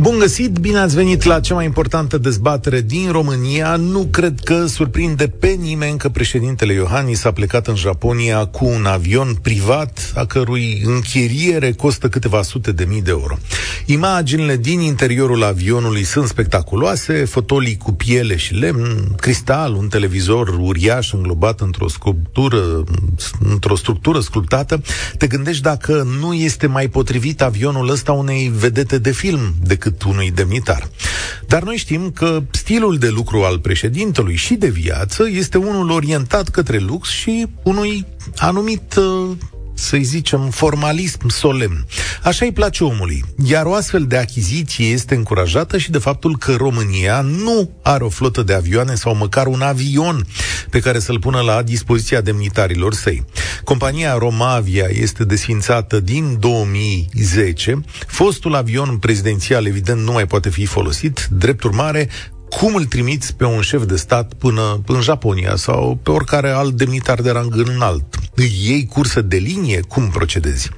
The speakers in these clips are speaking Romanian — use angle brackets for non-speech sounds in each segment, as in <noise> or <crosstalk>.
Bun găsit, bine ați venit la cea mai importantă dezbatere din România. Nu cred că surprinde pe nimeni că președintele Iohannis a plecat în Japonia cu un avion privat, a cărui închiriere costă câteva sute de mii de euro. Imaginile din interiorul avionului sunt spectaculoase, fotolii cu piele și lemn, cristal, un televizor uriaș înglobat într-o sculptură, într-o structură sculptată. Te gândești dacă nu este mai potrivit avionul ăsta unei vedete de film decât decât unui demnitar. Dar noi știm că stilul de lucru al președintelui și de viață este unul orientat către lux și unui anumit uh, să-i zicem, formalism solemn. Așa îi place omului. Iar o astfel de achiziție este încurajată și de faptul că România nu are o flotă de avioane sau măcar un avion pe care să-l pună la dispoziția demnitarilor săi. Compania Romavia este desfințată din 2010. Fostul avion prezidențial, evident, nu mai poate fi folosit. Drept urmare, cum îl trimiți pe un șef de stat până în Japonia sau pe oricare alt demnitar de rang înalt? Îi iei cursă de linie? Cum procedezi?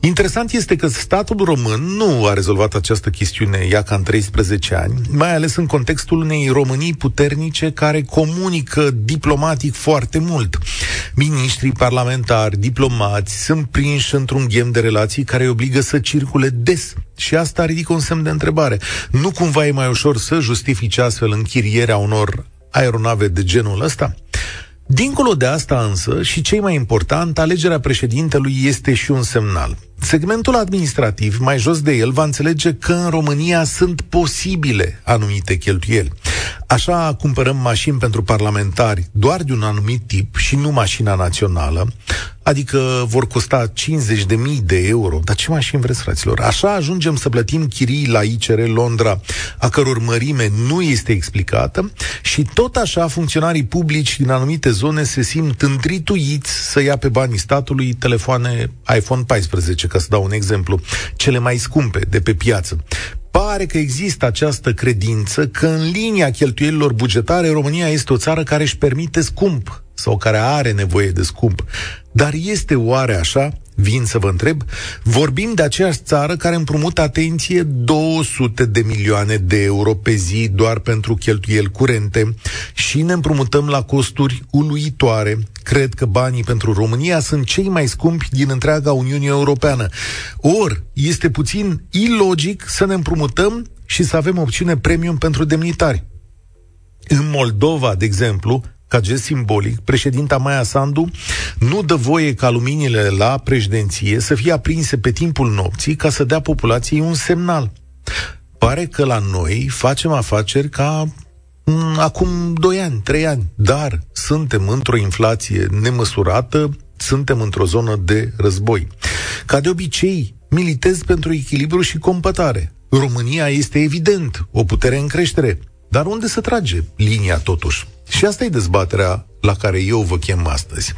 Interesant este că statul român nu a rezolvat această chestiune ea ca în 13 ani, mai ales în contextul unei Românii puternice care comunică diplomatic foarte mult. Ministrii parlamentari, diplomați sunt prinși într-un ghem de relații care îi obligă să circule des. Și asta ridică un semn de întrebare. Nu cumva e mai ușor să justifice astfel închirierea unor aeronave de genul ăsta? Dincolo de asta însă, și cei mai important, alegerea președintelui este și un semnal. Segmentul administrativ, mai jos de el, va înțelege că în România sunt posibile anumite cheltuieli. Așa cumpărăm mașini pentru parlamentari doar de un anumit tip și nu mașina națională, adică vor costa 50.000 de euro. Dar ce mașini vreți, fraților? Așa ajungem să plătim chirii la ICR Londra, a căror mărime nu este explicată și tot așa funcționarii publici din anumite zone se simt întrituiți să ia pe banii statului telefoane iPhone 14, ca să dau un exemplu, cele mai scumpe de pe piață pare că există această credință că în linia cheltuielilor bugetare România este o țară care își permite scump sau care are nevoie de scump. Dar este oare așa? Vin să vă întreb. Vorbim de aceeași țară care împrumută atenție 200 de milioane de euro pe zi doar pentru cheltuieli curente și ne împrumutăm la costuri uluitoare. Cred că banii pentru România sunt cei mai scumpi din întreaga Uniune Europeană. Or, este puțin ilogic să ne împrumutăm și să avem opțiune premium pentru demnitari. În Moldova, de exemplu, ca gest simbolic, președinta Maia Sandu nu dă voie ca luminile la președinție să fie aprinse pe timpul nopții ca să dea populației un semnal. Pare că la noi facem afaceri ca mm, acum 2 ani, 3 ani, dar suntem într-o inflație nemăsurată, suntem într-o zonă de război. Ca de obicei, militez pentru echilibru și compătare. România este evident o putere în creștere, dar unde se trage linia totuși? Și asta e dezbaterea la care eu vă chem astăzi.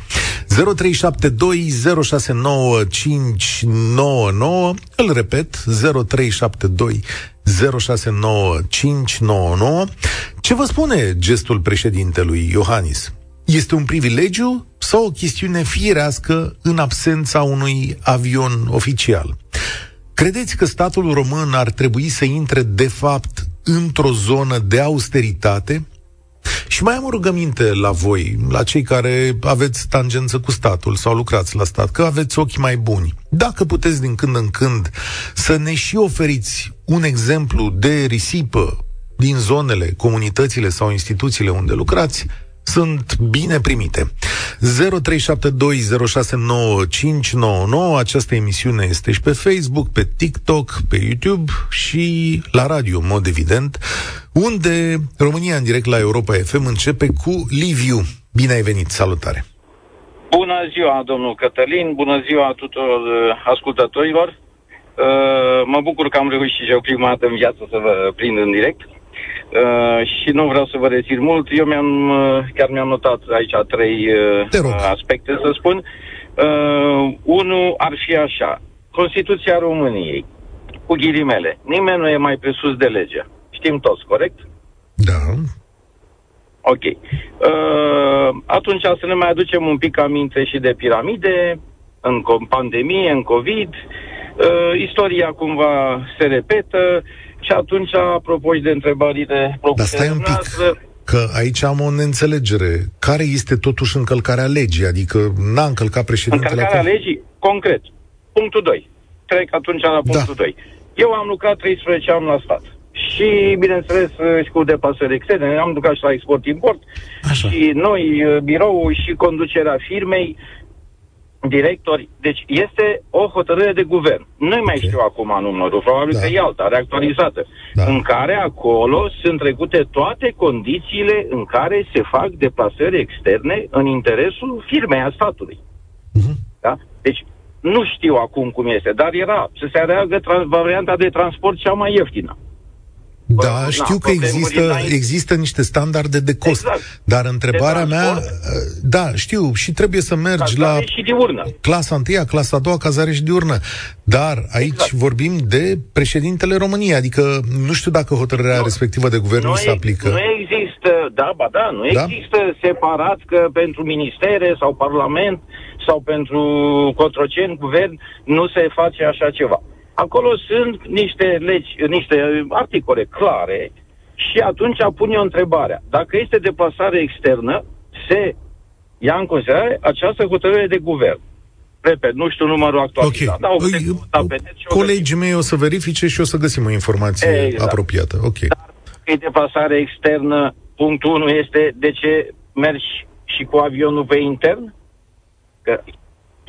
0372069599 Îl repet, 0372 069599 Ce vă spune gestul președintelui Iohannis? Este un privilegiu sau o chestiune firească în absența unui avion oficial? Credeți că statul român ar trebui să intre de fapt într-o zonă de austeritate și mai am o rugăminte la voi, la cei care aveți tangență cu statul sau lucrați la stat, că aveți ochi mai buni. Dacă puteți din când în când să ne și oferiți un exemplu de risipă din zonele, comunitățile sau instituțiile unde lucrați, sunt bine primite. 0372069599 Această emisiune este și pe Facebook, pe TikTok, pe YouTube și la radio, în mod evident, unde România în direct la Europa FM începe cu Liviu. Bine ai venit, salutare! Bună ziua, domnul Cătălin, bună ziua tuturor uh, ascultătorilor. Uh, mă bucur că am reușit și eu prima dată în viață să vă prind în direct. Uh, și nu vreau să vă rețin mult. Eu mi-am, uh, chiar mi-am notat aici trei uh, aspecte, să spun. Uh, unul ar fi așa. Constituția României, cu ghilimele. Nimeni nu e mai presus de lege. Știm toți, corect? Da. Ok. Uh, atunci să ne mai aducem un pic aminte și de piramide, în pandemie, în COVID, uh, istoria cumva se repetă și atunci, apropo de întrebările Dar stai un pic, că aici am o neînțelegere. Care este totuși încălcarea legii? Adică n-a încălcat președintele... Încălcarea acolo? legii, concret. Punctul 2. Trec atunci la punctul da. 2. Eu am lucrat 13 ani la stat. Și, bineînțeles, și cu deplasări externe. Am lucrat și la export-import. Și noi, birou și conducerea firmei, directori. Deci este o hotărâre de guvern. Nu okay. mai știu acum numărul, probabil da. că e alta, reactualizată, da. în care acolo sunt trecute toate condițiile în care se fac deplasări externe în interesul firmei a statului. Uh-huh. Da? Deci nu știu acum cum este, dar era să se aleagă trans- varianta de transport cea mai ieftină. Da, Bă, știu na, că există, există niște standarde de cost. Exact. Dar întrebarea de mea, da, știu, și trebuie să mergi cazare la și diurnă. clasa 1, clasa 2, cazare și diurnă. Dar aici exact. vorbim de președintele României, adică nu știu dacă hotărârea nu, respectivă de guvern nu se aplică. Nu există, da, ba da, nu da? există separat că pentru ministere sau parlament sau pentru Cotroceni, guvern, nu se face așa ceva. Acolo sunt niște legi, niște articole clare și atunci pun eu întrebarea. Dacă este deplasare externă, se ia în considerare această hotărâre de guvern. Repet, nu știu numărul actual. Okay. Da, da, Colegii mei o să verifice și o să găsim o informație exact. apropiată. Ok. Dar e deplasare externă, punctul 1 este de ce mergi și cu avionul pe intern? Că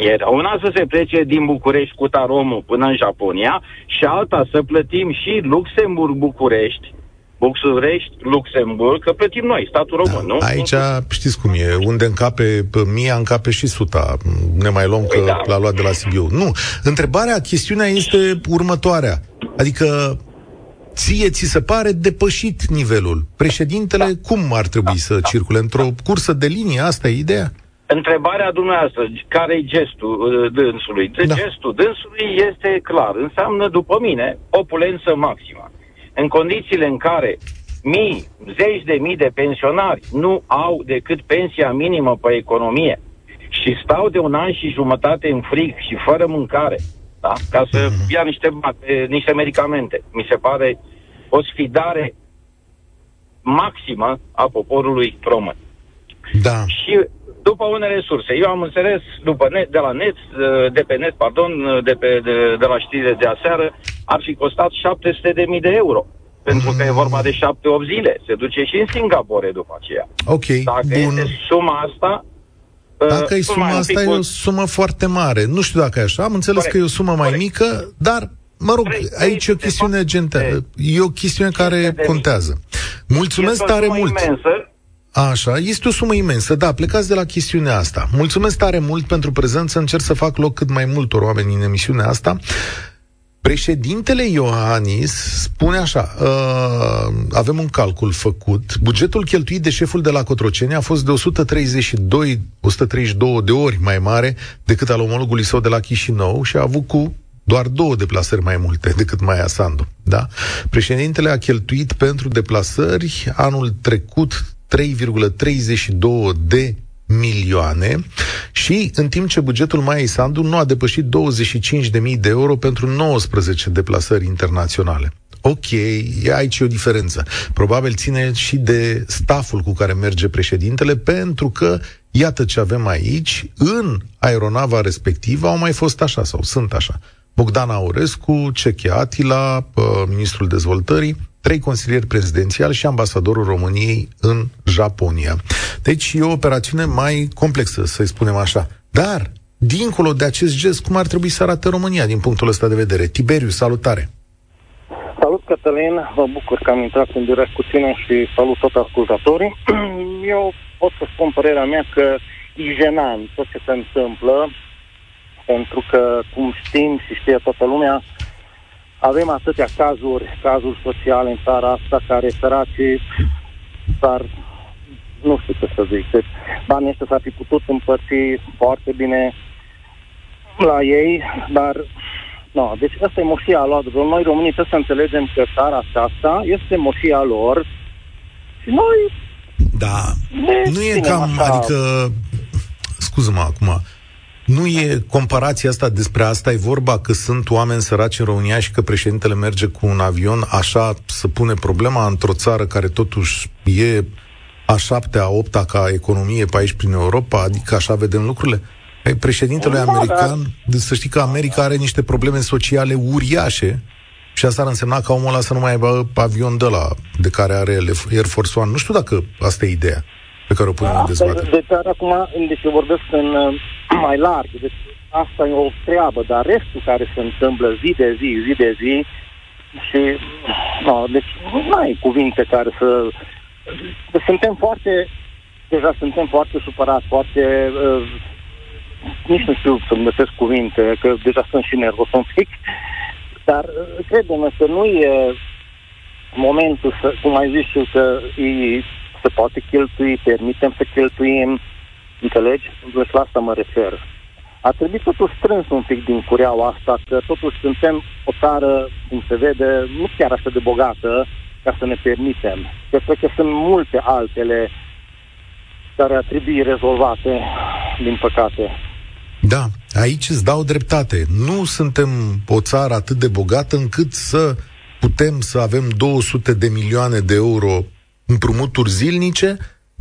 era una să se plece din București cu taromul până în Japonia și alta să plătim și Luxemburg-București, București, Luxemburg, că plătim noi, statul român, da, nu? Aici știți cum e, unde încape mia, încape și suta. Ne mai luăm păi că da. l-a luat de la Sibiu. Nu, întrebarea, chestiunea este următoarea. Adică ție ți se pare depășit nivelul. Președintele da. cum ar trebui da. să circule? Într-o cursă de linie? Asta e ideea? Întrebarea dumneavoastră, care e gestul uh, dânsului? Da. Gestul dânsului este clar, înseamnă, după mine, opulență maximă. În condițiile în care mii, zeci de mii de pensionari nu au decât pensia minimă pe economie și stau de un an și jumătate în frig și fără mâncare, da? ca să mhm. ia niște, niște medicamente. Mi se pare o sfidare maximă a poporului român. Da. Și după unele surse. Eu am înțeles după net, de la net, de pe net, pardon, de, pe, de, de la știre de aseară, ar fi costat 700 de mii de euro. Pentru mm. că e vorba de 7-8 zile. Se duce și în Singapore după aceea. Ok, Dacă bun. este suma asta, dacă uh, e suma asta, e o sumă foarte mare. Nu știu dacă e așa, am înțeles Corect. că e o sumă mai Corect. mică, dar, mă rog, aici e o chestiune gentă. E o chestiune care contează. Mulțumesc tare mult! Imensă, Așa, este o sumă imensă. Da, plecați de la chestiunea asta. Mulțumesc tare mult pentru prezență. Încerc să fac loc cât mai multor oameni în emisiunea asta. Președintele Iohannis spune așa, uh, avem un calcul făcut, bugetul cheltuit de șeful de la Cotroceni a fost de 132, 132 de ori mai mare decât al omologului său de la Chișinău și a avut cu doar două deplasări mai multe decât Maia Sandu. Da? Președintele a cheltuit pentru deplasări anul trecut 3,32 de milioane și în timp ce bugetul Maia Sandu nu a depășit 25.000 de euro pentru 19 deplasări internaționale. Ok, e aici o diferență. Probabil ține și de staful cu care merge președintele, pentru că iată ce avem aici, în aeronava respectivă au mai fost așa sau sunt așa. Bogdan Aurescu, Ceche Atila, ministrul dezvoltării, trei consilieri prezidențiali și ambasadorul României în Japonia. Deci e o operațiune mai complexă, să-i spunem așa. Dar, dincolo de acest gest, cum ar trebui să arate România din punctul ăsta de vedere? Tiberiu, salutare! Salut, Cătălin! Vă bucur că am intrat în direct cu tine și salut tot ascultatorii. <clears throat> Eu pot să spun părerea mea că e jenant tot ce se întâmplă, pentru că, cum știm și știe toată lumea, avem atâtea cazuri, cazuri sociale în țara asta, care săracii s-ar, nu știu ce să zic, deci banii ăștia s-ar fi putut împărți foarte bine la ei, dar No, deci asta e moșia lor. Noi românii trebuie să înțelegem că țara asta este moșia lor și noi Da, nu e cam, așa... adică, scuză-mă acum, nu e comparația asta despre asta, e vorba că sunt oameni săraci în România și că președintele merge cu un avion, așa să pune problema într-o țară care totuși e a șaptea, a opta ca economie pe aici prin Europa, adică așa vedem lucrurile? Păi președintele da, american, da. să știi că America are niște probleme sociale uriașe și asta ar însemna ca omul ăla să nu mai aibă avion de la de care are Air Force One. Nu știu dacă asta e ideea pe care o punem da, în dezbatere. Deci, acum, deci eu vorbesc în uh, mai larg, deci asta e o treabă, dar restul care se întâmplă zi de zi, zi de zi, și, no, deci nu ai cuvinte care să... Deci, suntem foarte, deja suntem foarte supărați, foarte... Uh, nici nu știu să-mi găsesc cuvinte, că deja sunt și nervos un pic, dar uh, credem că nu e momentul să, cum ai zis și că e se poate cheltui, permitem să cheltuim, înțelegi? Deci la asta mă refer. A trebuit totul strâns un pic din cureaua asta, că totuși suntem o țară, cum se vede, nu chiar așa de bogată ca să ne permitem. Cred că sunt multe altele care ar trebui rezolvate, din păcate. Da, aici îți dau dreptate. Nu suntem o țară atât de bogată încât să putem să avem 200 de milioane de euro împrumuturi zilnice,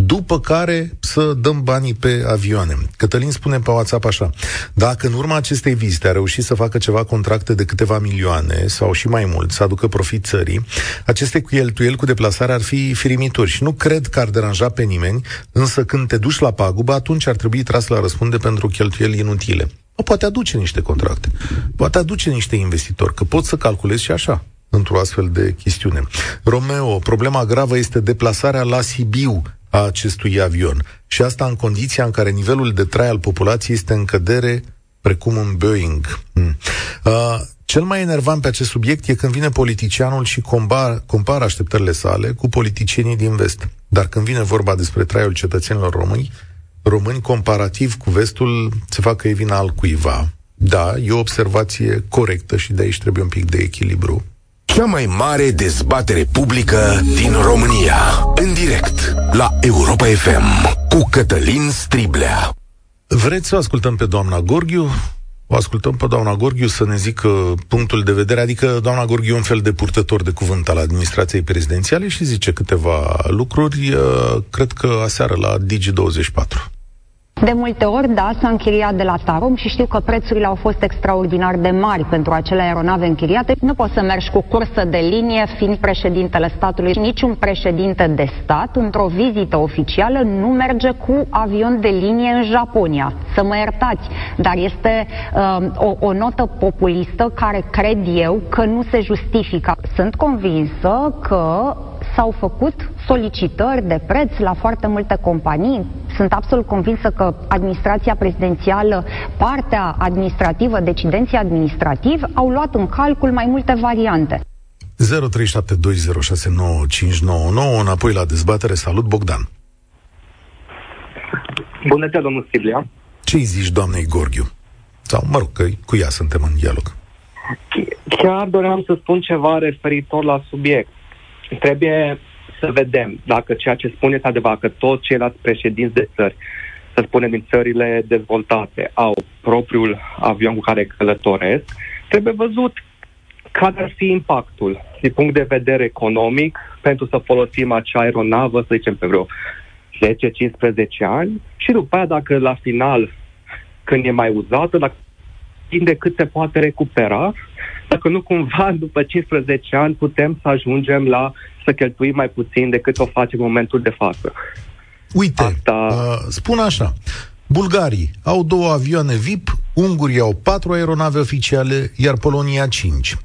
după care să dăm banii pe avioane. Cătălin spune pe WhatsApp așa, dacă în urma acestei vizite a reușit să facă ceva contracte de câteva milioane sau și mai mult, să aducă profit țării, aceste cheltuieli cu deplasare ar fi firimituri și nu cred că ar deranja pe nimeni, însă când te duci la pagubă, atunci ar trebui tras la răspunde pentru cheltuieli inutile. O poate aduce niște contracte, poate aduce niște investitori, că pot să calculezi și așa într-o astfel de chestiune. Romeo, problema gravă este deplasarea la Sibiu a acestui avion. Și asta în condiția în care nivelul de trai al populației este în cădere precum un Boeing. Hmm. Uh, cel mai enervant pe acest subiect e când vine politicianul și compară, compară așteptările sale cu politicienii din vest. Dar când vine vorba despre traiul cetățenilor români, români comparativ cu vestul se facă e vina al cuiva. Da, e o observație corectă și de aici trebuie un pic de echilibru. Cea mai mare dezbatere publică din România. În direct la Europa FM cu Cătălin Striblea. Vreți să ascultăm pe doamna Gorghiu? O ascultăm pe doamna Gorghiu să ne zică punctul de vedere, adică doamna Gorghiu un fel de purtător de cuvânt al administrației prezidențiale și zice câteva lucruri, cred că aseară la Digi24. De multe ori, da, s-a închiriat de la Tarom și știu că prețurile au fost extraordinar de mari pentru acele aeronave închiriate. Nu poți să mergi cu cursă de linie fiind președintele statului. Niciun președinte de stat, într-o vizită oficială, nu merge cu avion de linie în Japonia. Să mă iertați, dar este uh, o, o notă populistă care cred eu că nu se justifică. Sunt convinsă că s-au făcut solicitări de preț la foarte multe companii. Sunt absolut convinsă că administrația prezidențială, partea administrativă, decidenții administrativi, au luat în calcul mai multe variante. 0372069599 înapoi la dezbatere. Salut, Bogdan! Bună ziua, domnul Stiglea! Ce-i zici doamnei Gorghiu? Sau, mă rog, că cu ea suntem în dialog. Chiar doream să spun ceva referitor la subiect. Trebuie să vedem dacă ceea ce spuneți adevărat, că toți ceilalți președinți de țări, să spunem din țările dezvoltate, au propriul avion cu care călătoresc, trebuie văzut care ar fi impactul din punct de vedere economic pentru să folosim acea aeronavă, să zicem, pe vreo 10-15 ani și după aia dacă la final, când e mai uzată, dacă de cât se poate recupera, dacă nu cumva după 15 ani putem să ajungem la să cheltuim mai puțin decât o facem în momentul de față. Uite, Asta... uh, spun așa, bulgarii au două avioane VIP, ungurii au patru aeronave oficiale, iar Polonia cinci.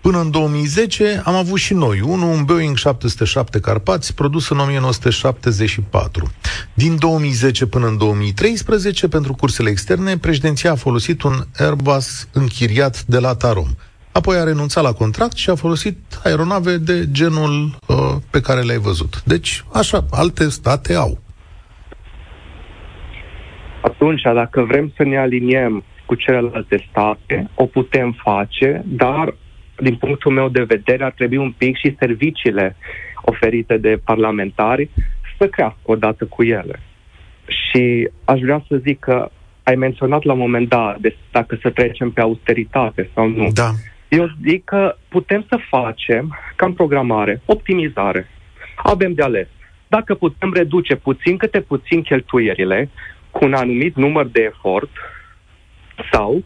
Până în 2010 am avut și noi unul, un Boeing 707 Carpați, produs în 1974. Din 2010 până în 2013, pentru cursele externe, președinția a folosit un Airbus închiriat de la Tarom. Apoi a renunțat la contract și a folosit aeronave de genul uh, pe care le-ai văzut. Deci, așa, alte state au. Atunci, dacă vrem să ne aliniem cu celelalte state, o putem face, dar din punctul meu de vedere, ar trebui un pic și serviciile oferite de parlamentari să crească odată cu ele. Și aș vrea să zic că ai menționat la un moment dat de, dacă să trecem pe austeritate sau nu. Da. Eu zic că putem să facem, ca în programare, optimizare. Avem de ales. Dacă putem reduce puțin câte puțin cheltuierile cu un anumit număr de efort sau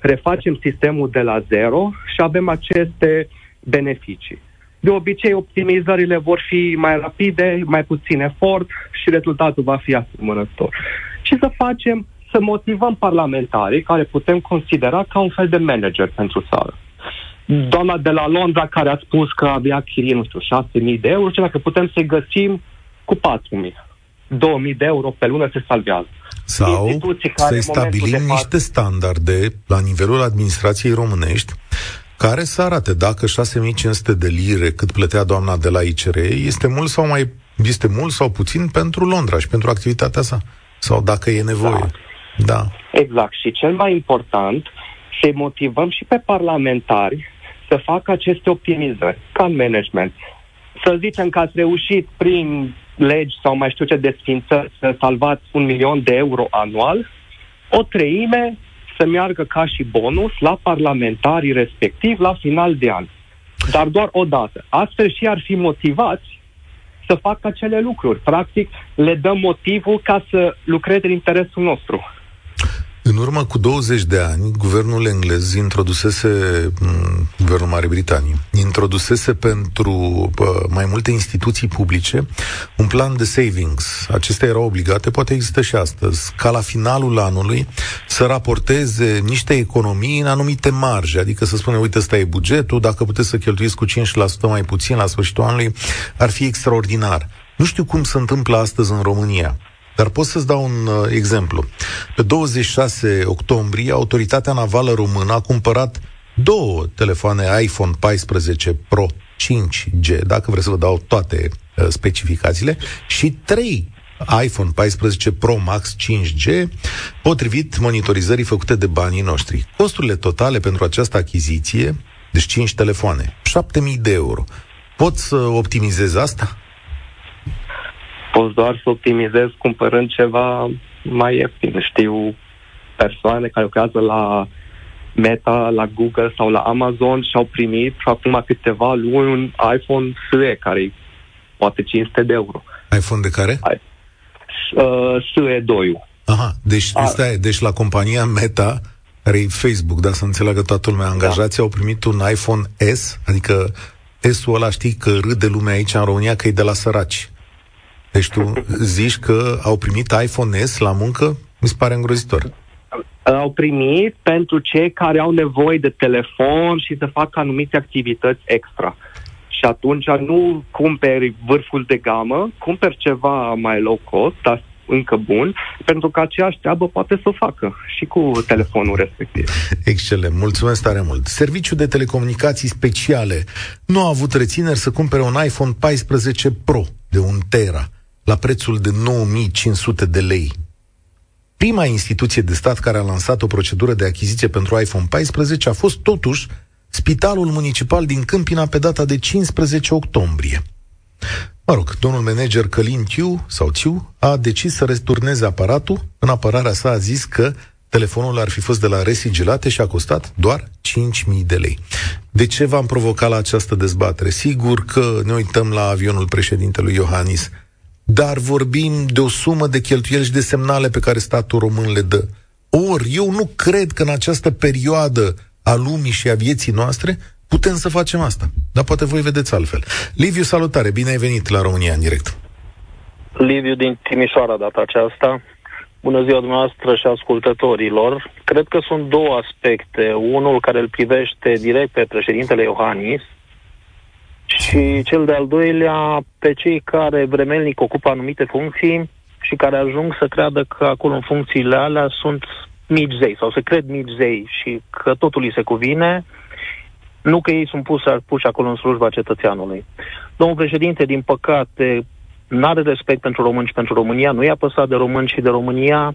refacem sistemul de la zero și avem aceste beneficii. De obicei, optimizările vor fi mai rapide, mai puțin efort și rezultatul va fi asemănător. Și să facem, să motivăm parlamentarii care putem considera ca un fel de manager pentru țară. Doamna de la Londra care a spus că avea chirie, nu știu, 6.000 de euro, și dacă putem să-i găsim cu 4.000. 2.000 de euro pe lună se salvează. Sau să stabilim de niște standarde la nivelul administrației românești care să arate dacă 6500 de lire cât plătea doamna de la ICR este mult sau mai este mult sau puțin pentru Londra și pentru activitatea sa sau dacă e nevoie. Da. da. Exact. Și cel mai important, să motivăm și pe parlamentari să facă aceste optimizări, ca în management. Să zicem că ați reușit prin legi sau mai știu ce desfințări să salvați un milion de euro anual, o treime să meargă ca și bonus la parlamentarii respectiv la final de an. Dar doar o dată. Astfel și ar fi motivați să facă acele lucruri. Practic, le dăm motivul ca să lucreze în interesul nostru. În urmă cu 20 de ani, guvernul englez introdusese, mm, guvernul Marii Britanii, introdusese pentru mai multe instituții publice un plan de savings. Acestea erau obligate, poate există și astăzi, ca la finalul anului să raporteze niște economii în anumite marje, adică să spune, uite, ăsta e bugetul, dacă puteți să cheltuiți cu 5% mai puțin la sfârșitul anului, ar fi extraordinar. Nu știu cum se întâmplă astăzi în România. Dar pot să-ți dau un uh, exemplu. Pe 26 octombrie, Autoritatea Navală Română a cumpărat două telefoane iPhone 14 Pro 5G, dacă vreți să vă dau toate uh, specificațiile, și trei iPhone 14 Pro Max 5G, potrivit monitorizării făcute de banii noștri. Costurile totale pentru această achiziție, deci 5 telefoane, 7000 de euro. Pot să optimizez asta? Poți doar să optimizezi cumpărând ceva mai ieftin. Știu persoane care lucrează la Meta, la Google sau la Amazon și au primit acum câteva luni un iPhone SE care e poate 500 de euro. iPhone de care? I- uh, SE 2 Aha, deci, A- stai, deci la compania Meta, care e Facebook, da, să înțeleagă toată lumea, angajații da. au primit un iPhone S, adică S-ul ăla știi că râde lumea aici în România că e de la săraci. Deci tu zici că au primit iPhone S la muncă? Mi se pare îngrozitor. Au primit pentru cei care au nevoie de telefon și să facă anumite activități extra. Și atunci nu cumperi vârful de gamă, cumperi ceva mai low cost, dar încă bun, pentru că aceeași treabă poate să o facă și cu telefonul respectiv. Excelent, mulțumesc tare mult. Serviciul de telecomunicații speciale nu a avut rețineri să cumpere un iPhone 14 Pro de un tera la prețul de 9500 de lei. Prima instituție de stat care a lansat o procedură de achiziție pentru iPhone 14 a fost totuși Spitalul Municipal din Câmpina pe data de 15 octombrie. Mă rog, domnul manager Călin Tiu, sau Tiu, a decis să returneze aparatul. În apărarea sa a zis că telefonul ar fi fost de la resigilate și a costat doar 5.000 de lei. De ce v-am provocat la această dezbatere? Sigur că ne uităm la avionul președintelui Iohannis, dar vorbim de o sumă de cheltuieli și de semnale pe care statul român le dă. Ori, eu nu cred că în această perioadă a lumii și a vieții noastre putem să facem asta. Dar poate voi vedeți altfel. Liviu, salutare, bine ai venit la România în direct. Liviu din Timișoara data aceasta. Bună ziua dumneavoastră și ascultătorilor. Cred că sunt două aspecte. Unul care îl privește direct pe președintele Iohannis, și cel de-al doilea pe cei care vremelnic ocupă anumite funcții și care ajung să creadă că acolo în funcțiile alea sunt mici zei sau se cred mici zei și că totul îi se cuvine, nu că ei sunt puși, puși acolo în slujba cetățeanului. Domnul președinte, din păcate, nu are respect pentru români și pentru România, nu i-a păsat de români și de România.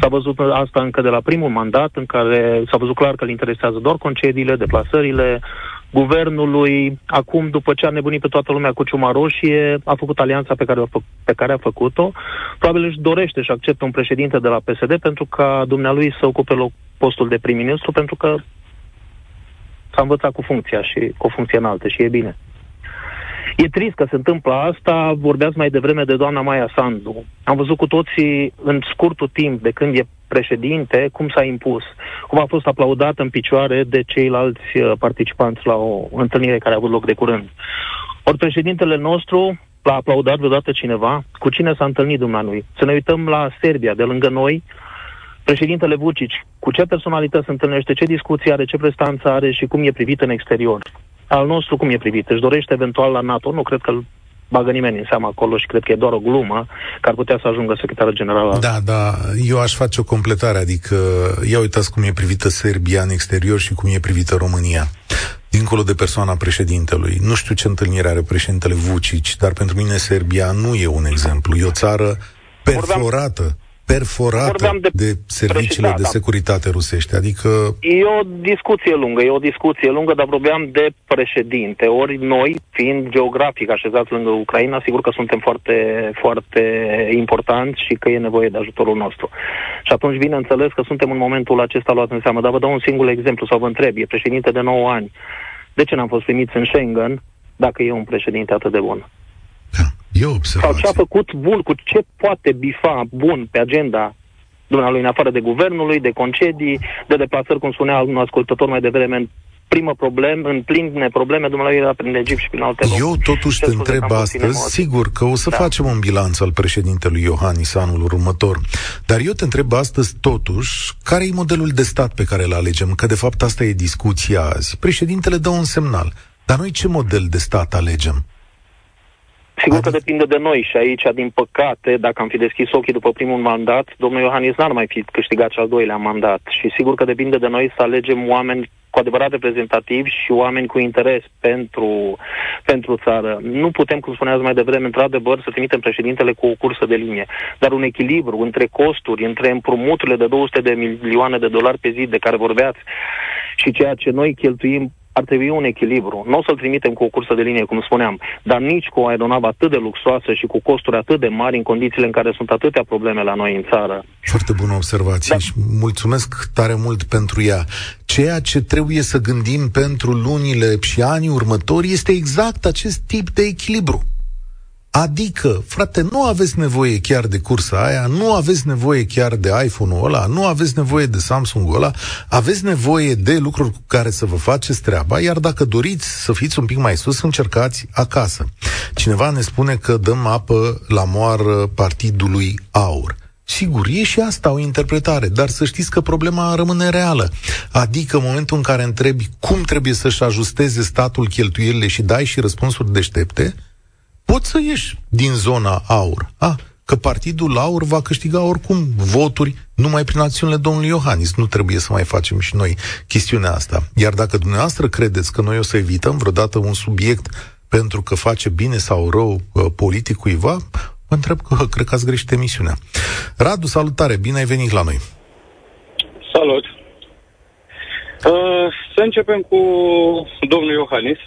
S-a văzut asta încă de la primul mandat, în care s-a văzut clar că îl interesează doar concediile, deplasările, guvernului, acum, după ce a nebunit pe toată lumea cu ciuma roșie, a făcut alianța pe care, a fă- pe care a făcut-o. Probabil își dorește și acceptă un președinte de la PSD pentru ca dumnealui să ocupe loc, postul de prim-ministru, pentru că s-a învățat cu funcția și cu o funcție înaltă și e bine. E trist că se întâmplă asta, vorbeați mai devreme de doamna Maia Sandu. Am văzut cu toții în scurtul timp de când e președinte cum s-a impus, cum a fost aplaudat în picioare de ceilalți uh, participanți la o întâlnire care a avut loc de curând. Ori președintele nostru l-a aplaudat vreodată cineva? Cu cine s-a întâlnit dumnealui? Să ne uităm la Serbia, de lângă noi, președintele Vucic, cu ce personalități se întâlnește, ce discuții are, ce prestanță are și cum e privit în exterior. Al nostru cum e privit? Își dorește eventual la NATO? Nu cred că îl bagă nimeni în seamă acolo și cred că e doar o glumă că ar putea să ajungă secretarul general. al- Da, da, eu aș face o completare, adică ia uitați cum e privită Serbia în exterior și cum e privită România. Dincolo de persoana președintelui. Nu știu ce întâlnire are președintele Vucic, dar pentru mine Serbia nu e un exemplu. E o țară perforată, perforată Vorbeam de de serviciile președinte, de da. securitate rusești. Adică E o discuție lungă, e o discuție lungă, dar vorbeam de președinte. Ori noi, fiind geografic așezați lângă Ucraina, sigur că suntem foarte, foarte importanți și că e nevoie de ajutorul nostru. Și atunci, bineînțeles că suntem în momentul acesta luat în seamă. Dar vă dau un singur exemplu sau vă întreb, e președinte de 9 ani. De ce n-am fost primiți în Schengen dacă e un președinte atât de bun? Da, e o Sau observație. ce a făcut bun, cu ce poate bifa bun pe agenda dumnealui, în afară de guvernului, de concedii, de deplasări, cum spunea un ascultător mai devreme, în primă problemă, în pline probleme, dumnealui era prin Egipt și prin alte locuri. Eu totuși Ce te scuze că întreb am puțin astăzi, emoții. sigur că o să Da. facem un bilanț al președintelui Iohannis anul următor, dar eu te întreb astăzi totuși, care e modelul de stat pe care îl alegem? Că de fapt asta e discuția azi. Președintele dă un semnal, dar noi ce model de stat alegem? Sigur că Adică- depinde de noi și aici, din păcate, dacă am fi deschis ochii după primul mandat, domnul Iohannis n-ar mai fi câștigat cel al doilea mandat. Și sigur că depinde de noi să alegem oameni cu adevărat reprezentativi și oameni cu interes pentru, pentru țară. Nu putem, cum spuneați mai devreme, într-adevăr, să trimitem președintele cu o cursă de linie, dar un echilibru între costuri, între împrumuturile de 200 de milioane de dolari pe zi de care vorbeați și ceea ce noi cheltuim ar trebui un echilibru. Nu o să-l trimitem cu o cursă de linie, cum spuneam, dar nici cu o aeronavă atât de luxoasă și cu costuri atât de mari în condițiile în care sunt atâtea probleme la noi în țară. Foarte bună observație Da. și mulțumesc tare mult pentru ea. Ceea ce trebuie să gândim pentru lunile și anii următori este exact acest tip de echilibru. Adică, frate, nu aveți nevoie chiar de cursa aia, nu aveți nevoie chiar de iPhone-ul ăla, nu aveți nevoie de Samsung-ul ăla, aveți nevoie de lucruri cu care să vă faceți treaba, iar dacă doriți să fiți un pic mai sus, încercați acasă. Cineva ne spune că dăm apă la moară partidului AUR. Sigur, e și asta o interpretare, dar să știți că problema rămâne reală. Adică în momentul în care întrebi cum trebuie să-și ajusteze statul cheltuielile și dai și răspunsuri deștepte, poți să ieși din zona aur. A, că partidul aur va câștiga oricum voturi numai prin acțiunile domnului Iohannis. Nu trebuie să mai facem și noi chestiunea asta. Iar dacă dumneavoastră credeți că noi o să evităm vreodată un subiect pentru că face bine sau rău uh, politic cuiva, mă întreb că cred că ați greșit emisiunea. Radu, salutare, bine ai venit la noi. Salut! Uh, să începem cu domnul Iohannis.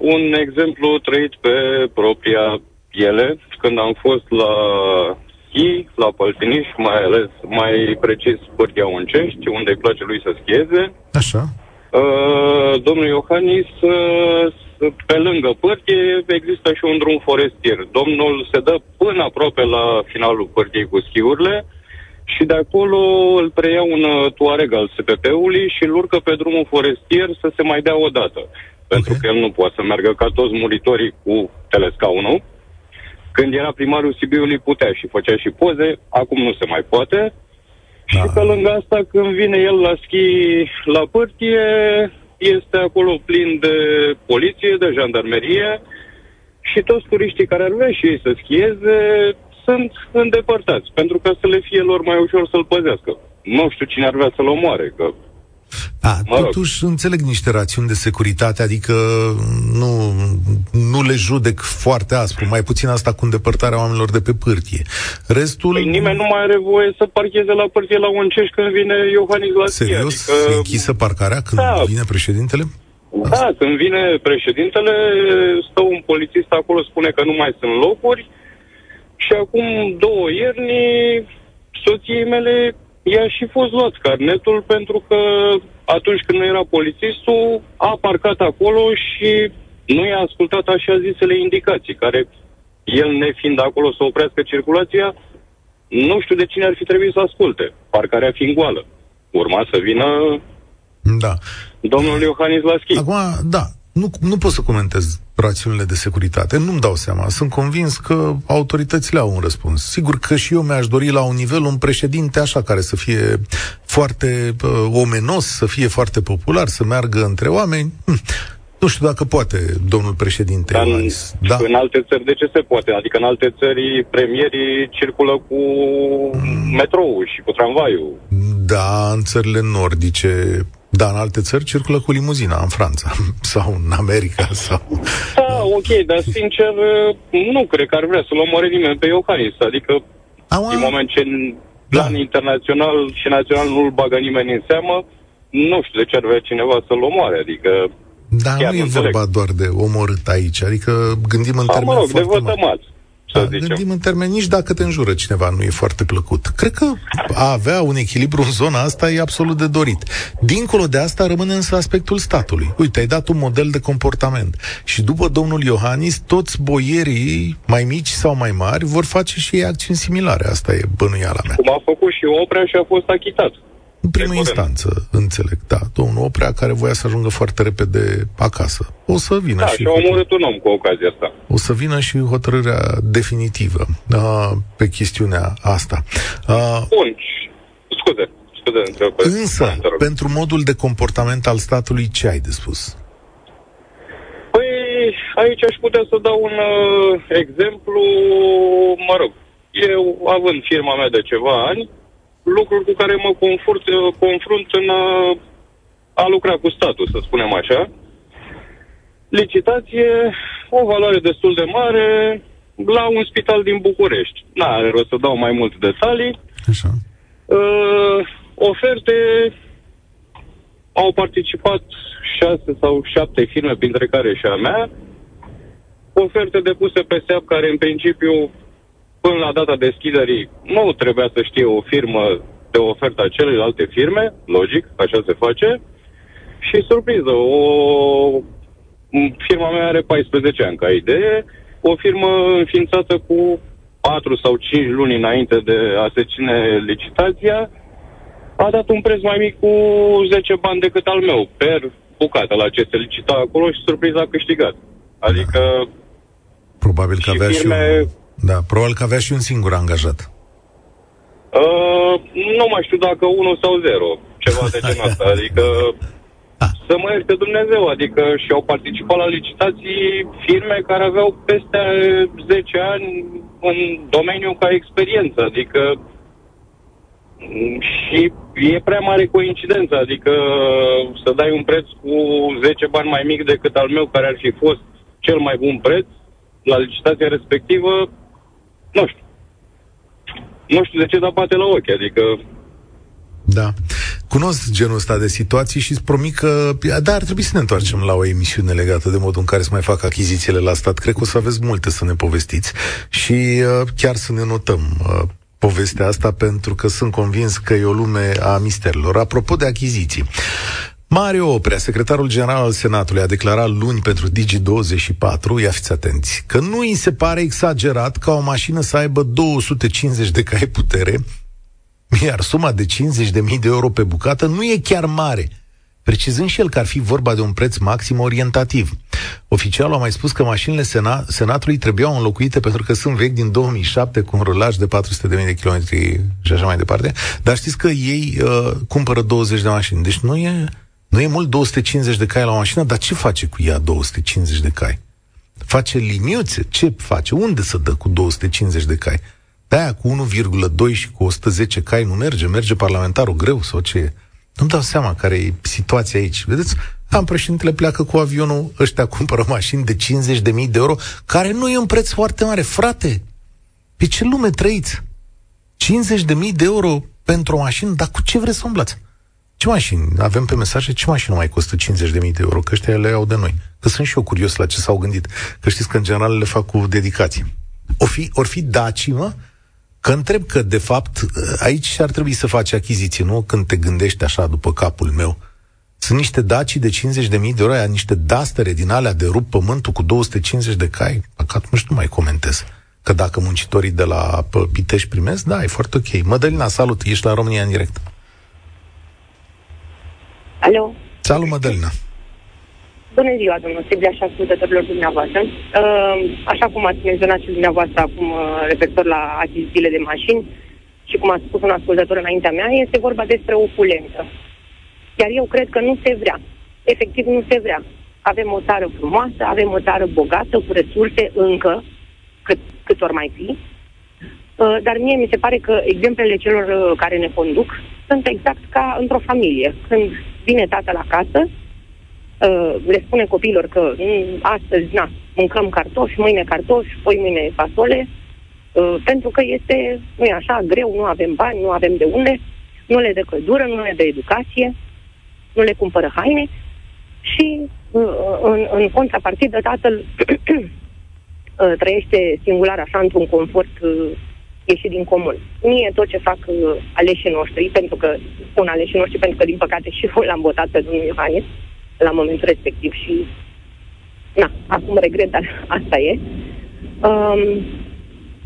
Un exemplu trăit pe propria piele, când am fost la schi, la Păltiniș, mai ales, mai precis Pârghia Uncești, unde îi place lui să schieze. Așa. Uh, domnul Iohannis, uh, pe lângă pârghie există și un drum forestier. Domnul se dă până aproape la finalul pârghiei cu schiurile și de acolo îl preia un uh, tuareg al SPP-ului și îl urcă pe drumul forestier să se mai dea o dată. Pentru Ok. că el nu poate să meargă ca toți muritorii cu telescaunul. Când era primarul Sibiului putea și făcea și poze, acum nu se mai poate. Și Da. pe lângă asta, când vine el la schi la pârtie, este acolo plin de poliție, de jandarmerie și toți turiștii care ar vrea și ei să schieze sunt îndepărtați, pentru ca să le fie lor mai ușor să-l păzească. Nu știu cine ar vrea să-l omoare, că A, Mă rog. totuși înțeleg niște rațiuni de securitate, adică nu, nu le judec foarte aspru, mai puțin asta cu îndepărtarea oamenilor de pe pârtie. Restul... păi, nimeni nu mai are voie să parcheze la pârtie la Uncești când vine Iohannis la schi. Serios? Adică, E închisă parcarea când Da. vine președintele? Da, când vine președintele, stă un polițist acolo, spune că nu mai sunt locuri și acum două ierni soției mele i-a și fost luat carnetul pentru că atunci când nu era polițistul, a parcat acolo și nu i-a ascultat așa zisele indicații, care el nefiind acolo să oprească circulația, nu știu de cine ar fi trebuit să asculte, parcarea fiind goală. Urma să vină da. domnul Iohannis la schimb. Acum, da, nu, nu pot să comentez rațiunile de securitate. Nu-mi dau seama. Sunt convins că autoritățile au un răspuns. Sigur că și eu mi-aș dori la un nivel un președinte așa care să fie foarte uh, omenos, să fie foarte popular, să meargă între oameni. Hm. Nu știu dacă poate, domnul președinte Dar în, da? în alte țări, de ce se poate? Adică în alte țări premierii circulă cu mm. metrou și cu tramvaiul. Da, în țările nordice da, în alte țări circulă cu limuzina, în Franța <laughs> sau în America sau... Da, ok, dar sincer nu cred că ar vrea să-l omoare nimeni pe Iohannis. Adică Aua... din moment ce în plan da. internațional și național nu-l bagă nimeni în seamă, nu știu de ce ar vrea cineva să-l omoare. Adică dar nu e vorba doar de omorât aici, adică gândim în termeni mă rog, foarte de mari să da, Gândim în termeni, nici dacă te înjură cineva nu e foarte plăcut. Cred că a avea un echilibru în zona asta e absolut de dorit. Dincolo de asta rămâne însă aspectul statului. Uite, ai dat un model de comportament. Și după domnul Iohannis, toți boierii, mai mici sau mai mari, vor face și ei acțiuni similare. Asta e bănuiala mea. Cum a făcut și Oprea și a fost achitat. În primă instanță, înțeleg, da. Domnul Oprea, care voia să ajungă foarte repede acasă. O să vină da, și... și a omorât un om cu ocazia asta. O să vină și hotărârea definitivă uh, pe chestiunea asta. Uh, Bun. Scuze. Scuze, întreb. Însă, pentru modul de comportament al statului, ce ai de spus? Păi, aici aș putea să dau un uh, exemplu, mă rog, eu, având firma mea de ceva ani, lucruri cu care mă confrunt, confrunt în a, a lucra cu statul, să spunem așa. Licitație, o valoare destul de mare, la un spital din București. N-are rost să dau mai multe detalii. Așa. Uh, oferte au participat șase sau șapte firme, printre care și a mea. Oferte depuse pe SEAP, care în principiu până la data deschiderii nu trebuia să știe o firmă de oferta celelalte firme, logic, așa se face, și surpriză, o firma mea are 14 ani ca idee, o firmă înființată cu 4 sau 5 luni înainte de a se ține licitația, a dat un preț mai mic cu 10 bani decât al meu, per bucată la ce se licita acolo și surpriza a câștigat. Adică... Probabil că avea firme... și un da, probabil că avea și un singur angajat. Uh, nu mai știu dacă unul sau zero, ceva de genul ăsta. <laughs> Adică ah. să mă ierte Dumnezeu, adică și-au participat la licitații firme care aveau peste 10 ani în domeniu ca experiență, adică și e prea mare coincidență, adică să dai un preț cu 10 bani mai mic decât al meu, care ar fi fost cel mai bun preț la licitația respectivă, nu știu. Nu știu de ce, dar bate la ochi, adică... Da. Cunosc genul ăsta de situații și îți promit că... Da, ar trebui să ne întoarcem la o emisiune legată de modul în care să mai fac achizițiile la stat. Cred că o să aveți multe să ne povestiți și uh, chiar să ne notăm uh, povestea asta pentru că sunt convins că e o lume a misterilor. Apropo de achiziții, Mario Oprea, secretarul general al Senatului, a declarat luni pentru Digi24, ia fiți atenți, că nu îi se pare exagerat ca o mașină să aibă 250 de cai putere, iar suma de 50.000 de euro pe bucată nu e chiar mare, precizând și el că ar fi vorba de un preț maxim orientativ. Oficialul a mai spus că mașinile Sena- Senatului trebuiau înlocuite pentru că sunt vechi din 2007 cu un rulaj de 400.000 de kilometri și așa mai departe, dar știți că ei uh, cumpără 20 de mașini, deci nu e nu e mult 250 de cai la o mașină, dar ce face cu ea 250 de cai? Face liniuțe? Ce face? Unde să dă cu 250 de cai? De-aia cu 1,2 și cu 110 cai nu merge? Merge parlamentarul greu sau ce e? Nu-mi dau seama care e situația aici. Vedeți? Am președintele pleacă cu avionul, ăștia cumpără mașini de 50.000 de euro, care nu e un preț foarte mare. Frate, pe ce lume trăiți? 50.000 de euro pentru o mașină? Dar cu ce vreți să umblați? Ce mașini? Avem pe mesaje ce mașini mai costă 50.000 de euro? Că ăștia le iau de noi. Că sunt și eu curios la ce s-au gândit. Că știți că în general le fac cu dedicație. O fi, or fi daci, mă? Că întreb că, de fapt, aici ar trebui să faci achiziții, nu? Când te gândești așa după capul meu. Sunt niște daci de 50.000 de euro, aia, niște dastere din alea de rup pământul cu 250 de cai. Păcat, nu știu, mai comentez. Că dacă muncitorii de la Pitești primesc, da, e foarte ok. Mădălina, salut, ești la România în direct. Alo? Salut, Mădălina. Bună ziua, domnul Sibia și ascultătorilor dumneavoastră. Uh, așa cum ați menționat și dumneavoastră acum uh, referitor la achizițiile de mașini și cum a spus un ascultător înaintea mea, este vorba despre o opulență. Iar eu cred că nu se vrea. Efectiv, nu se vrea. Avem o țară frumoasă, avem o țară bogată, cu resurse încă, cât, cât ori mai fi. Uh, dar mie mi se pare că exemplele celor uh, care ne conduc sunt exact ca într-o familie. Când vine tatăl acasă, uh, le spune copiilor că mm, astăzi, na, mâncăm cartofi, mâine cartofi, poi mâine fasole, pentru că este, nu e așa, greu, nu avem bani, nu avem de unde, nu le dă căldură, nu le dă educație nu le cumpără haine. Și uh, în, în contrapartidă tatăl <clears throat> uh, trăiește singular așa într-un confort uh, ieșit din comun. Mie tot ce fac aleșii noștri, pentru că spun aleșii noștri, pentru că din păcate și eu <laughs> l-am votat pe domnul Iohannis la momentul respectiv și na, acum regret, dar <laughs> asta e. Um,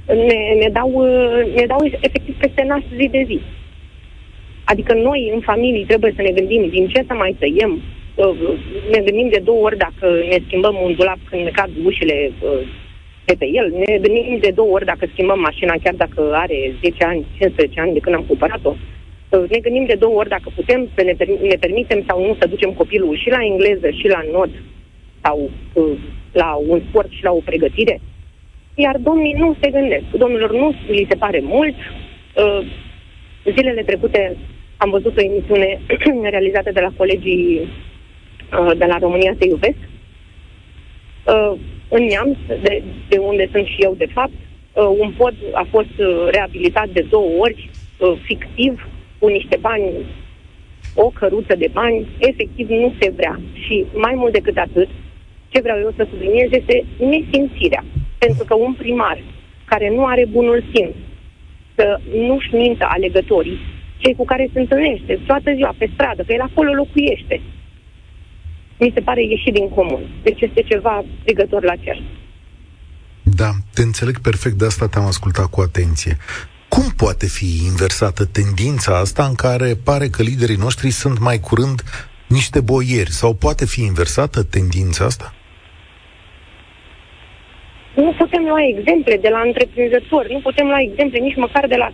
ne, ne, dau, ne dau efectiv peste nas zi de zi. Adică noi, în familie, trebuie să ne gândim din ce să mai tăiem. Uh, ne gândim de două ori dacă ne schimbăm un dulap când ne cad ușile uh, de pe el. Ne gândim de două ori dacă schimbăm mașina, chiar dacă are 10 ani, 15 ani de când am cumpărat-o. Uh, ne gândim de două ori dacă putem să ne, ne permitem sau nu să ducem copilul și la engleză și la not sau la un sport și la o pregătire. Iar domnii nu se gândesc. Domnilor nu li se pare mult. Zilele trecute am văzut o emisiune <clears throat> realizată de la colegii uh, de la România Se Iubesc. Uh, în Neamț, de, de unde sunt și eu de fapt, uh, un pod a fost uh, reabilitat de două ori, uh, fictiv, cu niște bani, o căruță de bani, efectiv nu se vrea. Și mai mult decât atât, ce vreau eu să subliniez este nesimțirea. Pentru că un primar care nu are bunul simț să nu-și mintă alegătorii, cei cu care se întâlnește toată ziua pe stradă, că el acolo locuiește. Mi se pare ieșit din comun. Deci este ceva strigător la cer. Da, te înțeleg perfect, de asta te-am ascultat cu atenție. Cum poate fi inversată tendința asta în care pare că liderii noștri sunt mai curând niște boieri? Sau poate fi inversată tendința asta? Nu putem lua exemple de la întreprinzători, nu putem lua exemple nici măcar de la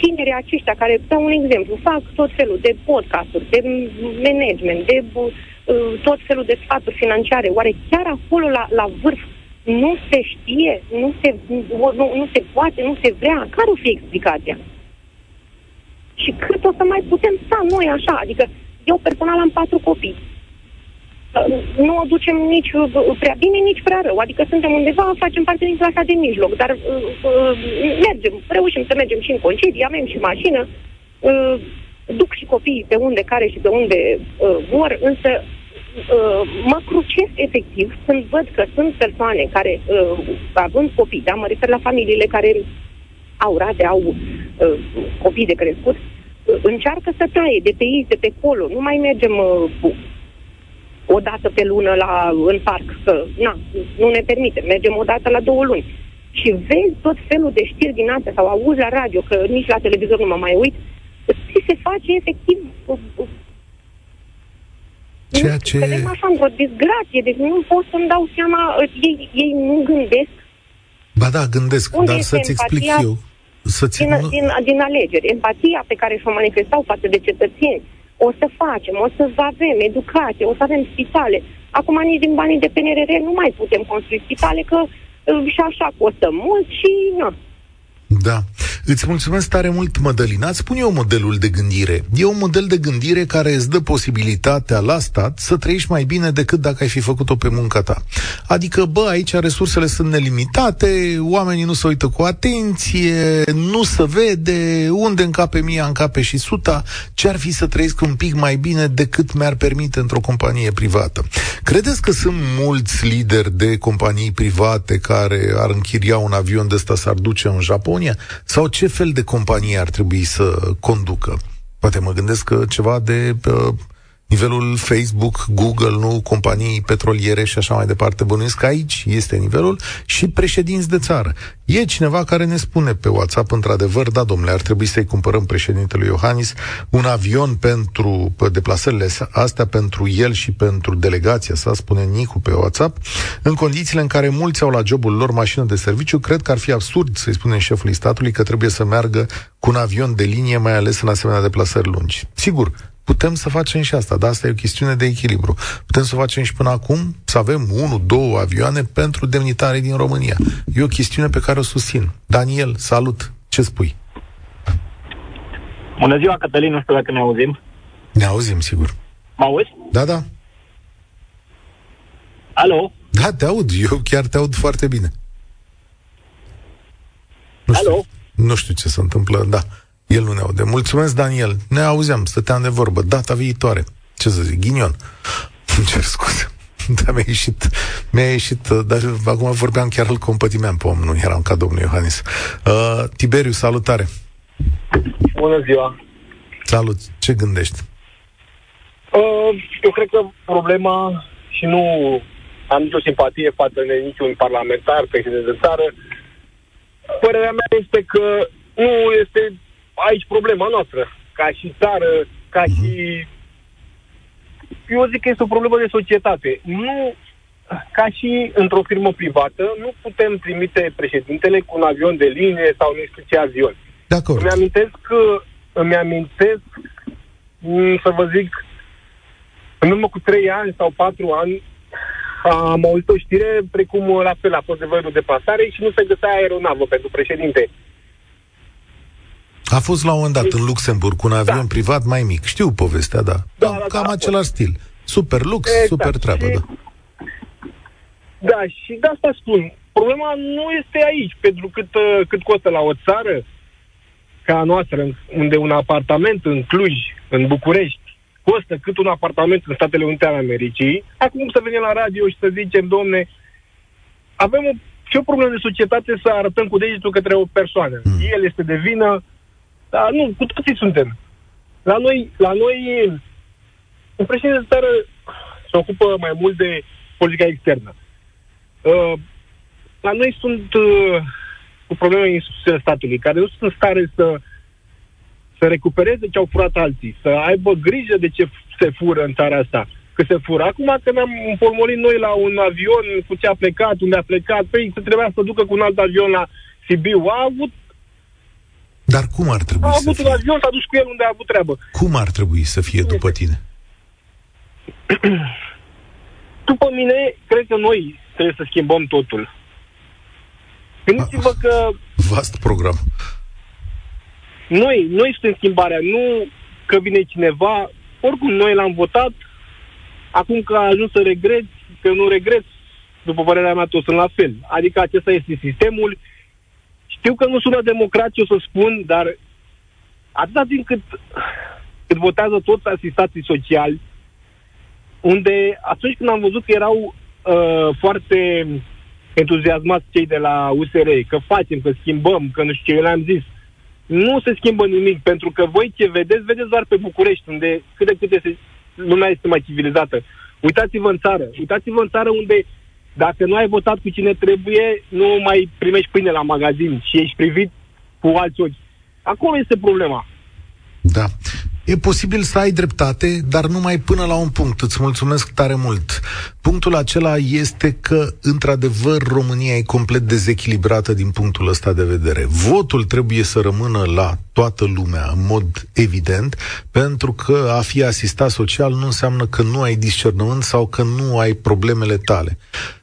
tinerii aceștia care, dau un exemplu, fac tot felul de podcasturi, de management, de uh, tot felul de sfaturi financiare. Oare chiar acolo, la, la vârf, nu se știe, nu se, nu, nu se poate, nu se vrea? Care o fi explicația? Și cât o să mai putem sta noi așa? Adică eu personal am patru copii nu o ducem nici uh, prea bine, nici prea rău. Adică suntem undeva, facem parte din clasa de mijloc, dar uh, uh, mergem, reușim să mergem și în concedii, avem și mașină, uh, duc și copiii pe unde care și pe unde uh, vor, însă uh, mă crucesc efectiv când văd că sunt persoane care, uh, având copii, da, mă refer la familiile care au rate, au uh, copii de crescut, uh, încearcă să taie de pe ei, de pe acolo. Nu mai mergem uh, o dată pe lună la, în parc, că na, nu ne permite, mergem o dată la două luni. Și vezi tot felul de știri din astea sau auzi la radio, că nici la televizor nu mă mai uit, ți se face efectiv Ceea ce... Vedem așa într-o disgrație, deci nu pot să-mi dau seama, ei, ei nu gândesc. Ba da, gândesc, Unde dar să-ți explic eu. Să-ți... Din, din, din alegeri, empatia pe care și-o manifestau față de cetățeni, o să facem, o să avem educație, o să avem spitale. Acum nici din banii de PNRR nu mai putem construi spitale, că uh, și așa costă mult și nu. Da. Îți mulțumesc tare mult, Mădălina. Îți spun eu modelul de gândire. E un model de gândire care îți dă posibilitatea la stat să trăiești mai bine decât dacă ai fi făcut-o pe munca ta. Adică, bă, aici resursele sunt nelimitate, oamenii nu se uită cu atenție, nu se vede, unde încape mia, încape și suta, ce ar fi să trăiesc un pic mai bine decât mi-ar permite într-o companie privată. Credeți că sunt mulți lideri de companii private care ar închiria un avion de ăsta s-ar duce în Japonia? Sau ce fel de companie ar trebui să conducă? Poate mă gândesc că ceva de uh, nivelul Facebook, Google, nu companii petroliere și așa mai departe. Bănuiesc că aici este nivelul și președinți de țară. E cineva care ne spune pe WhatsApp, într-adevăr, da, domnule, ar trebui să-i cumpărăm președintelui Iohannis un avion pentru deplasările astea, pentru el și pentru delegația sa, spune Nicu pe WhatsApp, în condițiile în care mulți au la jobul lor mașină de serviciu, cred că ar fi absurd să-i spunem șefului statului că trebuie să meargă cu un avion de linie, mai ales în asemenea deplasări lungi. Sigur, putem să facem și asta, dar asta e o chestiune de echilibru. Putem să facem și până acum, să avem unul, două avioane pentru demnitarii din România. E o chestiune pe care o susțin. Daniel, salut! Ce spui? Bună ziua, Cătălin, nu știu dacă ne auzim. Ne auzim, sigur. Mă auzi? Da, da. Alo? Da, te aud. Eu chiar te aud foarte bine. Nu știu, Alo? Nu știu ce se întâmplă, da. El nu ne aude. Mulțumesc, Daniel. Ne auzeam, stăteam de vorbă. Data viitoare. Ce să zic, ghinion. <laughs> Îmi cer scuze. <laughs> Da, mi-a ieșit, mi-a ieșit, dar acum vorbeam chiar îl compătimeam pe om, nu eram ca domnul Iohannis. Uh, Tiberiu, salutare! Bună ziua! Salut! Ce gândești? Uh, eu cred că problema, și nu am nicio simpatie față de niciun parlamentar, președinte de țară, părerea mea este că nu este aici problema noastră, ca și țară, ca uh-huh. și... Eu zic că este o problemă de societate. Nu, ca și într-o firmă privată, nu putem trimite președintele cu un avion de linie sau nu știu ce avion. De acord. Îmi amintesc că îmi amintesc, să vă zic, în urmă cu trei ani sau patru ani, am auzit o știre precum la fel a fost de de pasare și nu se găsea aeronavă pentru președinte. A fost la un moment dat în Luxemburg cu un avion da. privat mai mic. Știu povestea, da. da, da Cam da, același stil. Super lux, exact. super treabă, și, da. Da, și de asta spun. Problema nu este aici, pentru cât, uh, cât costă la o țară ca a noastră, unde un apartament în Cluj, în București, costă cât un apartament în Statele Unite ale Americii, acum să venim la radio și să zicem, domne, avem o, și o problemă de societate să arătăm cu degetul către o persoană. Mm. El este de vină, dar nu, cu toții suntem. La noi, la noi un președinte de țară se ocupă mai mult de politica externă. Uh, la noi sunt uh, cu probleme instituțiile statului, care nu sunt în stare să, să recupereze ce au furat alții, să aibă grijă de ce se fură în țara asta. Că se fură. Acum că ne-am împolmolit noi la un avion cu ce a plecat, unde a plecat, păi se trebuia să ducă cu un alt avion la Sibiu. A avut dar cum ar trebui a să avut fie? un avion, s-a dus cu el unde a avut treabă. Cum ar trebui să fie după tine? <clears throat> după mine, cred că noi trebuie să schimbăm totul. Gândiți-vă că... Vast program. Noi, noi suntem schimbarea, nu că vine cineva. Oricum, noi l-am votat. Acum că a ajuns să regret, că nu regret, după părerea mea, toți sunt la fel. Adică acesta este sistemul știu că nu sună democrat ce o să spun, dar atâta timp cât, cât votează toți asistații sociali, unde atunci când am văzut că erau uh, foarte entuziasmați cei de la USR, că facem, că schimbăm, că nu știu ce, eu le-am zis, nu se schimbă nimic, pentru că voi ce vedeți, vedeți doar pe București, unde cât de cât este, lumea este mai civilizată. Uitați-vă în țară, uitați-vă în țară unde dacă nu ai votat cu cine trebuie, nu mai primești pâine la magazin și ești privit cu alți ochi. Acolo este problema. Da. E posibil să ai dreptate, dar numai până la un punct. Îți mulțumesc tare mult. Punctul acela este că, într-adevăr, România e complet dezechilibrată din punctul ăsta de vedere. Votul trebuie să rămână la toată lumea, în mod evident, pentru că a fi asistat social nu înseamnă că nu ai discernământ sau că nu ai problemele tale.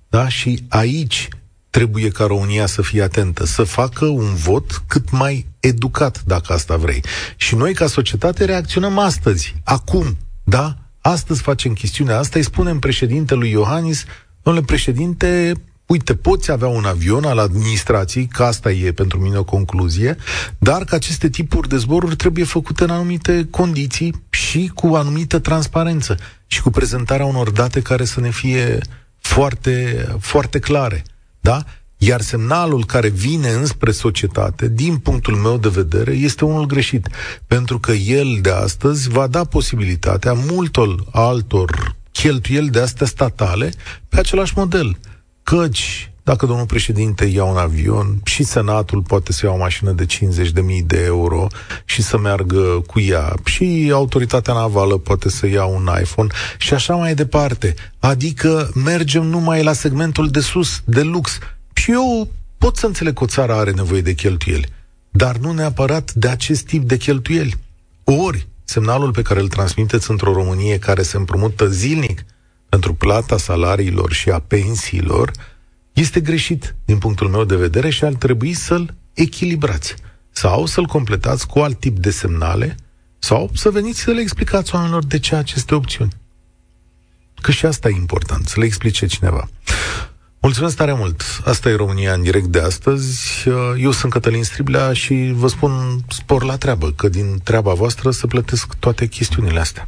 Da? Și aici trebuie ca România să fie atentă, să facă un vot cât mai educat, dacă asta vrei. Și noi, ca societate, reacționăm astăzi, acum, da? Astăzi facem chestiunea asta, îi spunem președintelui Iohannis, domnule președinte, uite, poți avea un avion al administrației, că asta e pentru mine o concluzie, dar că aceste tipuri de zboruri trebuie făcute în anumite condiții și cu anumită transparență și cu prezentarea unor date care să ne fie foarte, foarte clare. Da? Iar semnalul care vine înspre societate, din punctul meu de vedere, este unul greșit. Pentru că el de astăzi va da posibilitatea multor altor cheltuieli de astea statale pe același model. Căci, dacă domnul președinte ia un avion și Senatul poate să ia o mașină de 50.000 de euro și să meargă cu ea și autoritatea navală poate să ia un iPhone și așa mai departe. Adică mergem numai la segmentul de sus, de lux. Și eu pot să înțeleg că o țară are nevoie de cheltuieli, dar nu neapărat de acest tip de cheltuieli. Ori, semnalul pe care îl transmiteți într-o Românie care se împrumută zilnic pentru plata salariilor și a pensiilor, este greșit din punctul meu de vedere și ar trebui să-l echilibrați. Sau să-l completați cu alt tip de semnale, sau să veniți să le explicați oamenilor de ce aceste opțiuni. Că și asta e important, să le explice cineva. Mulțumesc tare mult! Asta e România în direct de astăzi. Eu sunt Cătălin Striblea și vă spun spor la treabă, că din treaba voastră să plătesc toate chestiunile astea.